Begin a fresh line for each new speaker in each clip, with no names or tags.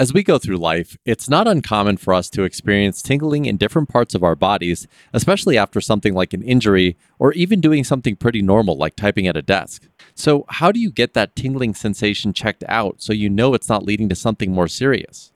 As we go through life, it's not uncommon for us to experience tingling in different parts of our bodies, especially after something like an injury or even doing something pretty normal like typing at a desk. So, how do you get that tingling sensation checked out so you know it's not leading to something more serious?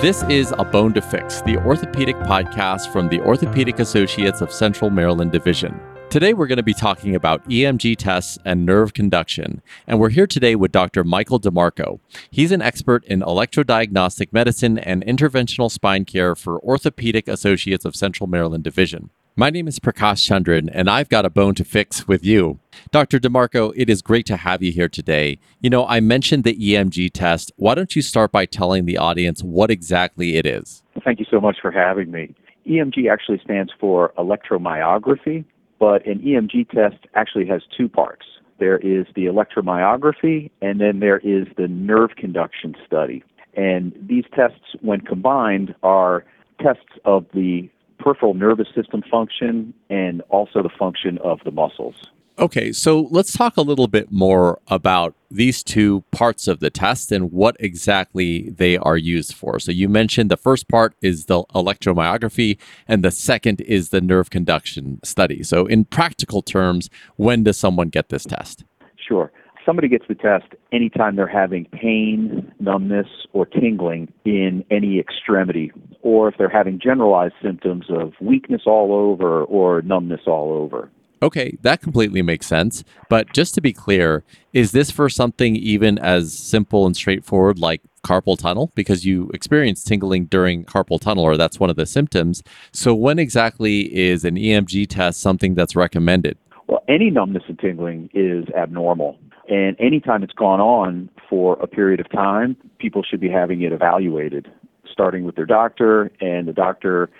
This is A Bone to Fix, the orthopedic podcast from the Orthopedic Associates of Central Maryland Division. Today, we're going to be talking about EMG tests and nerve conduction. And we're here today with Dr. Michael DeMarco. He's an expert in electrodiagnostic medicine and interventional spine care for Orthopedic Associates of Central Maryland Division. My name is Prakash Chandran, and I've got a bone to fix with you. Dr. DeMarco, it is great to have you here today. You know, I mentioned the EMG test. Why don't you start by telling the audience what exactly it is?
Thank you so much for having me. EMG actually stands for electromyography, but an EMG test actually has two parts. There is the electromyography, and then there is the nerve conduction study. And these tests, when combined, are tests of the peripheral nervous system function and also the function of the muscles.
Okay, so let's talk a little bit more about these two parts of the test and what exactly they are used for. So, you mentioned the first part is the electromyography, and the second is the nerve conduction study. So, in practical terms, when does someone get this test?
Sure. Somebody gets the test anytime they're having pain, numbness, or tingling in any extremity, or if they're having generalized symptoms of weakness all over or numbness all over.
Okay, that completely makes sense. But just to be clear, is this for something even as simple and straightforward like carpal tunnel? Because you experience tingling during carpal tunnel, or that's one of the symptoms. So, when exactly is an EMG test something that's recommended?
Well, any numbness and tingling is abnormal. And anytime it's gone on for a period of time, people should be having it evaluated, starting with their doctor, and the doctor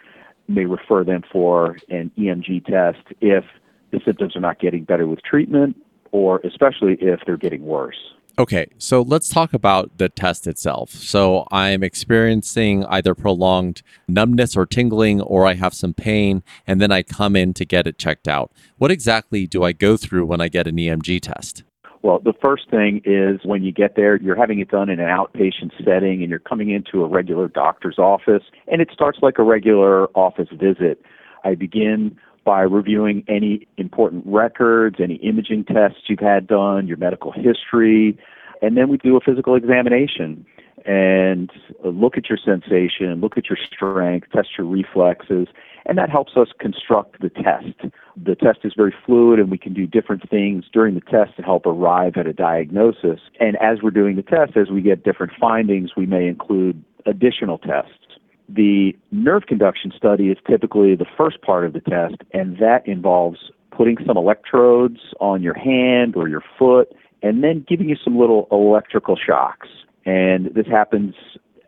may refer them for an EMG test if the symptoms are not getting better with treatment, or especially if they're getting worse.
Okay, so let's talk about the test itself. So I'm experiencing either prolonged numbness or tingling, or I have some pain, and then I come in to get it checked out. What exactly do I go through when I get an EMG test?
Well, the first thing is when you get there, you're having it done in an outpatient setting and you're coming into a regular doctor's office, and it starts like a regular office visit. I begin by reviewing any important records, any imaging tests you've had done, your medical history, and then we do a physical examination and look at your sensation, look at your strength, test your reflexes, and that helps us construct the test. The test is very fluid and we can do different things during the test to help arrive at a diagnosis. And as we're doing the test, as we get different findings, we may include additional tests. The nerve conduction study is typically the first part of the test, and that involves putting some electrodes on your hand or your foot and then giving you some little electrical shocks. And this happens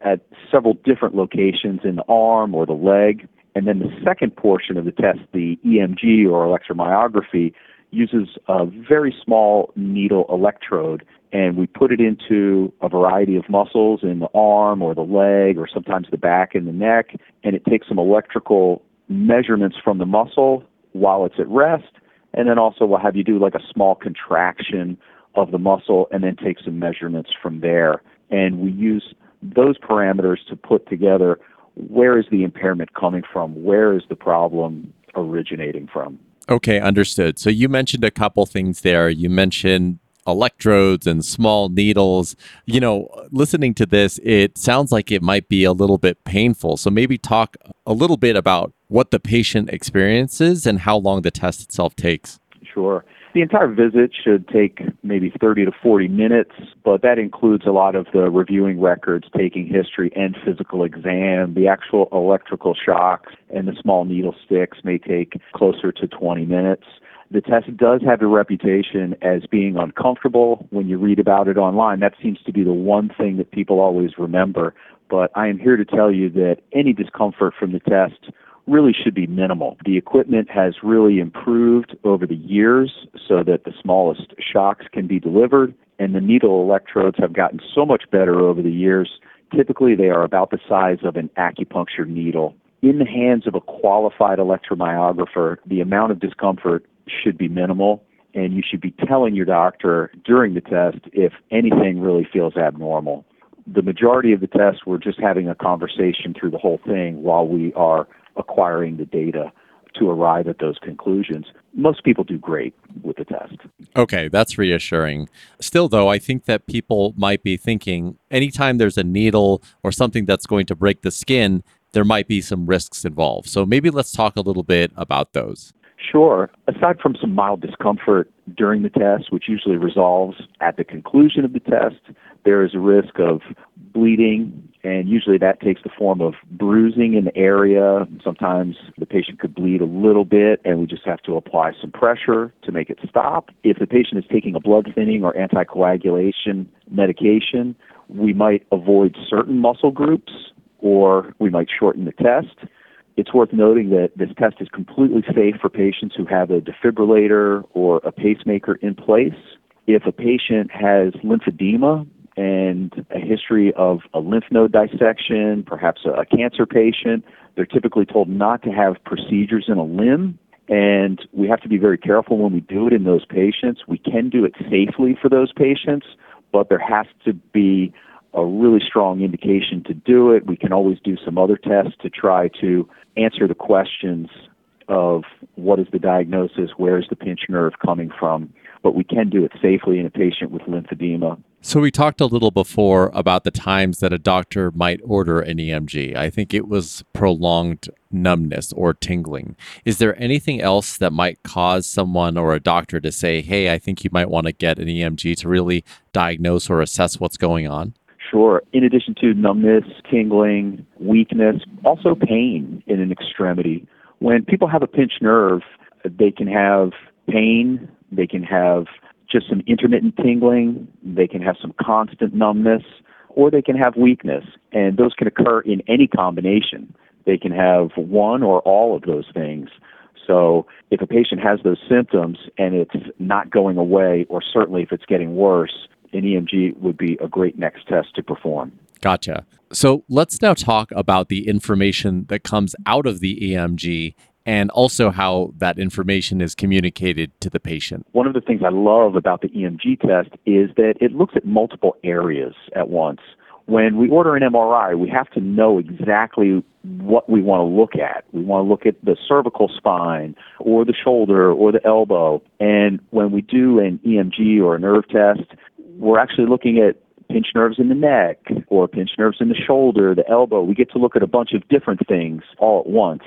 at several different locations in the arm or the leg. And then the second portion of the test, the EMG or electromyography, uses a very small needle electrode and we put it into a variety of muscles in the arm or the leg or sometimes the back and the neck and it takes some electrical measurements from the muscle while it's at rest and then also we'll have you do like a small contraction of the muscle and then take some measurements from there and we use those parameters to put together where is the impairment coming from where is the problem originating from
Okay, understood. So you mentioned a couple things there. You mentioned electrodes and small needles. You know, listening to this, it sounds like it might be a little bit painful. So maybe talk a little bit about what the patient experiences and how long the test itself takes.
Sure. The entire visit should take maybe 30 to 40 minutes, but that includes a lot of the reviewing records, taking history, and physical exam. The actual electrical shocks and the small needle sticks may take closer to 20 minutes. The test does have a reputation as being uncomfortable when you read about it online. That seems to be the one thing that people always remember. But I am here to tell you that any discomfort from the test really should be minimal. The equipment has really improved over the years so that the smallest shocks can be delivered, and the needle electrodes have gotten so much better over the years. Typically, they are about the size of an acupuncture needle. In the hands of a qualified electromyographer, the amount of discomfort should be minimal. and you should be telling your doctor during the test if anything really feels abnormal. The majority of the tests, we're just having a conversation through the whole thing while we are acquiring the data to arrive at those conclusions. Most people do great with the test.
Okay, that's reassuring. Still, though, I think that people might be thinking anytime there's a needle or something that's going to break the skin, there might be some risks involved. So maybe let's talk a little bit about those.
Sure. Aside from some mild discomfort during the test, which usually resolves at the conclusion of the test, there is a risk of bleeding, and usually that takes the form of bruising in the area. Sometimes the patient could bleed a little bit, and we just have to apply some pressure to make it stop. If the patient is taking a blood thinning or anticoagulation medication, we might avoid certain muscle groups or we might shorten the test. It's worth noting that this test is completely safe for patients who have a defibrillator or a pacemaker in place. If a patient has lymphedema and a history of a lymph node dissection, perhaps a, cancer patient, they're typically told not to have procedures in a limb. And we have to be very careful when we do it in those patients. We can do it safely for those patients, but there has to be a really strong indication to do it. We can always do some other tests to try to answer the questions of what is the diagnosis, where is the pinched nerve coming from, but we can do it safely in a patient with lymphedema.
So, we talked a little before about the times that a doctor might order an EMG. I think it was prolonged numbness or tingling. Is there anything else that might cause someone or a doctor to say, hey, I think you might want to get an EMG to really diagnose or assess what's going on?
Sure. In addition to numbness, tingling, weakness, also pain in an extremity. When people have a pinched nerve, they can have pain, they can have just some intermittent tingling, they can have some constant numbness, or they can have weakness. And those can occur in any combination. They can have one or all of those things. So if a patient has those symptoms and it's not going away, or certainly if it's getting worse, an EMG would be a great next test to perform.
Gotcha. So let's now talk about the information that comes out of the EMG and also how that information is communicated to the patient.
One of the things I love about the EMG test is that it looks at multiple areas at once. When we order an MRI, we have to know exactly what we want to look at. We want to look at the cervical spine or the shoulder or the elbow. And when we do an EMG or a nerve test, we're actually looking at pinched nerves in the neck or pinched nerves in the shoulder, the elbow. We get to look at a bunch of different things all at once.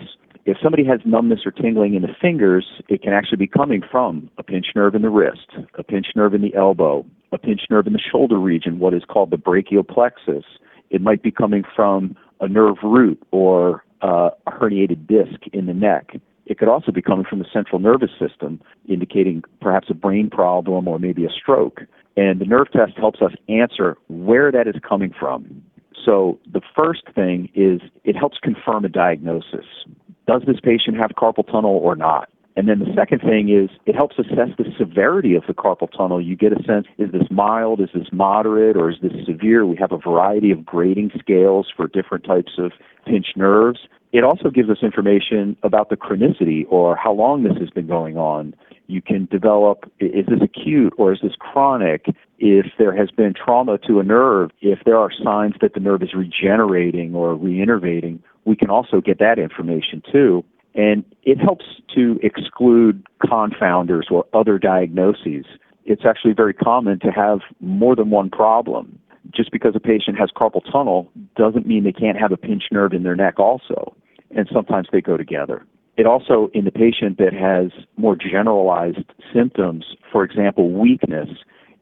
If somebody has numbness or tingling in the fingers, it can actually be coming from a pinched nerve in the wrist, a pinched nerve in the elbow, a pinched nerve in the shoulder region, what is called the brachial plexus. It might be coming from a nerve root or uh, a herniated disc in the neck. It could also be coming from the central nervous system, indicating perhaps a brain problem or maybe a stroke. And the nerve test helps us answer where that is coming from. So the first thing is it helps confirm a diagnosis. Does this patient have carpal tunnel or not? And then the second thing is it helps assess the severity of the carpal tunnel. You get a sense is this mild, is this moderate, or is this severe? We have a variety of grading scales for different types of pinched nerves. It also gives us information about the chronicity or how long this has been going on. You can develop is this acute or is this chronic? If there has been trauma to a nerve, if there are signs that the nerve is regenerating or reinnervating, we can also get that information too. And it helps to exclude confounders or other diagnoses. It's actually very common to have more than one problem. Just because a patient has carpal tunnel doesn't mean they can't have a pinched nerve in their neck also. And sometimes they go together. It also, in the patient that has more generalized symptoms, for example, weakness,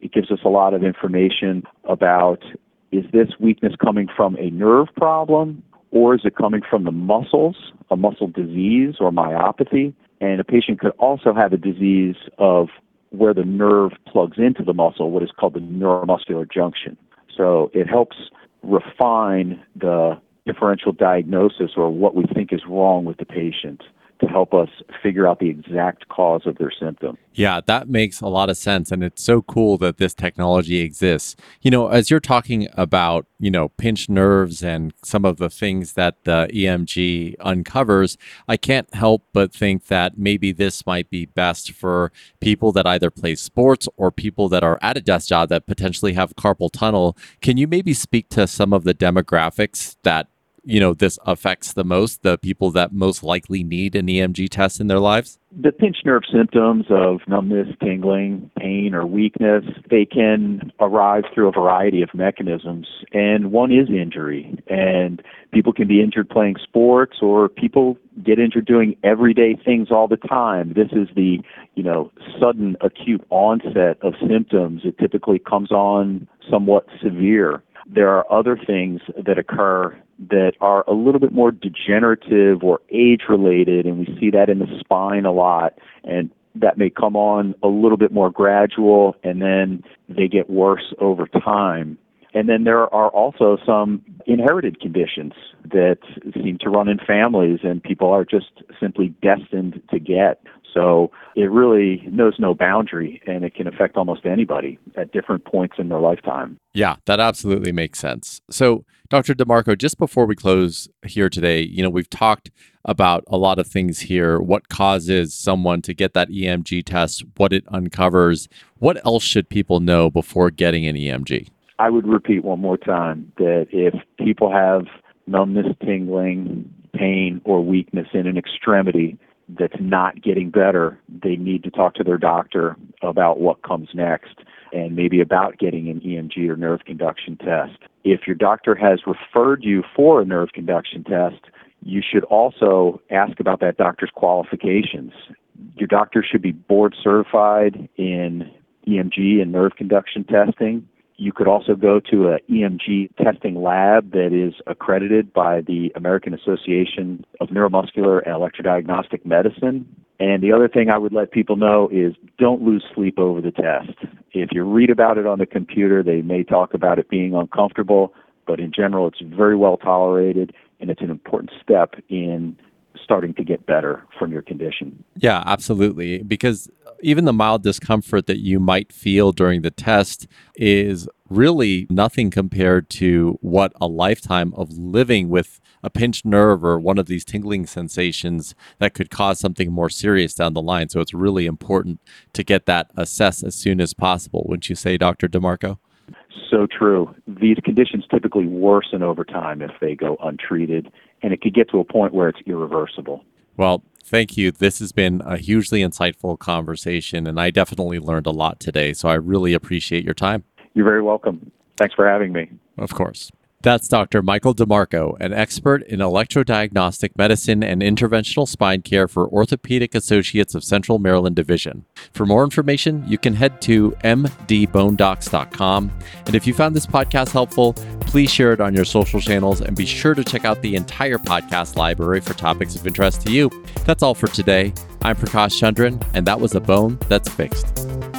it gives us a lot of information about is this weakness coming from a nerve problem or is it coming from the muscles, a muscle disease or myopathy? And a patient could also have a disease of where the nerve plugs into the muscle, what is called the neuromuscular junction. So it helps refine the differential diagnosis or what we think is wrong with the patient to help us figure out the exact cause of their symptom.
Yeah, that makes a lot of sense. And it's so cool that this technology exists. You know, as you're talking about, you know, pinched nerves and some of the things that the EMG uncovers, I can't help but think that maybe this might be best for people that either play sports or people that are at a desk job that potentially have carpal tunnel. Can you maybe speak to some of the demographics that you know this affects the most the people that most likely need an EMG test in their lives?
The pinched nerve symptoms of numbness, tingling, pain, or weakness, they can arise through a variety of mechanisms. And one is injury. And people can be injured playing sports or people get injured doing everyday things all the time. This is the, you know, sudden acute onset of symptoms. It typically comes on somewhat severe. There are other things that occur that are a little bit more degenerative or age related, and we see that in the spine a lot. And that may come on a little bit more gradual, and then they get worse over time. And then there are also some inherited conditions that seem to run in families, and people are just simply destined to get. So it really knows no boundary and it can affect almost anybody at different points in their lifetime.
Yeah, that absolutely makes sense. So, Dr. DeMarco, just before we close here today, you know, we've talked about a lot of things here what causes someone to get that EMG test, what it uncovers. What else should people know before getting an EMG?
I would repeat one more time that if people have numbness, tingling, pain, or weakness in an extremity, that's not getting better, they need to talk to their doctor about what comes next and maybe about getting an EMG or nerve conduction test. If your doctor has referred you for a nerve conduction test, you should also ask about that doctor's qualifications. Your doctor should be board certified in EMG and nerve conduction testing. You could also go to a EMG testing lab that is accredited by the American Association of Neuromuscular and Electrodiagnostic Medicine. And the other thing I would let people know is don't lose sleep over the test. If you read about it on the computer, they may talk about it being uncomfortable, but in general, it's very well tolerated and it's an important step in starting to get better from your condition.
Yeah, absolutely. Because even the mild discomfort that you might feel during the test is really nothing compared to what a lifetime of living with a pinched nerve or one of these tingling sensations that could cause something more serious down the line. So it's really important to get that assessed as soon as possible. Wouldn't you say, Dr. DeMarco?
So true. These conditions typically worsen over time if they go untreated, and it could get to a point where it's irreversible.
Well, thank you. This has been a hugely insightful conversation, and I definitely learned a lot today. So I really appreciate your time.
You're very welcome. Thanks for having me.
Of course. That's Dr. Michael DeMarco, an expert in electrodiagnostic medicine and interventional spine care for Orthopedic Associates of Central Maryland Division. For more information, you can head to mdbonedocs.com. And if you found this podcast helpful, please share it on your social channels and be sure to check out the entire podcast library for topics of interest to you. That's all for today. I'm Prakash Chandran, and that was a bone that's fixed.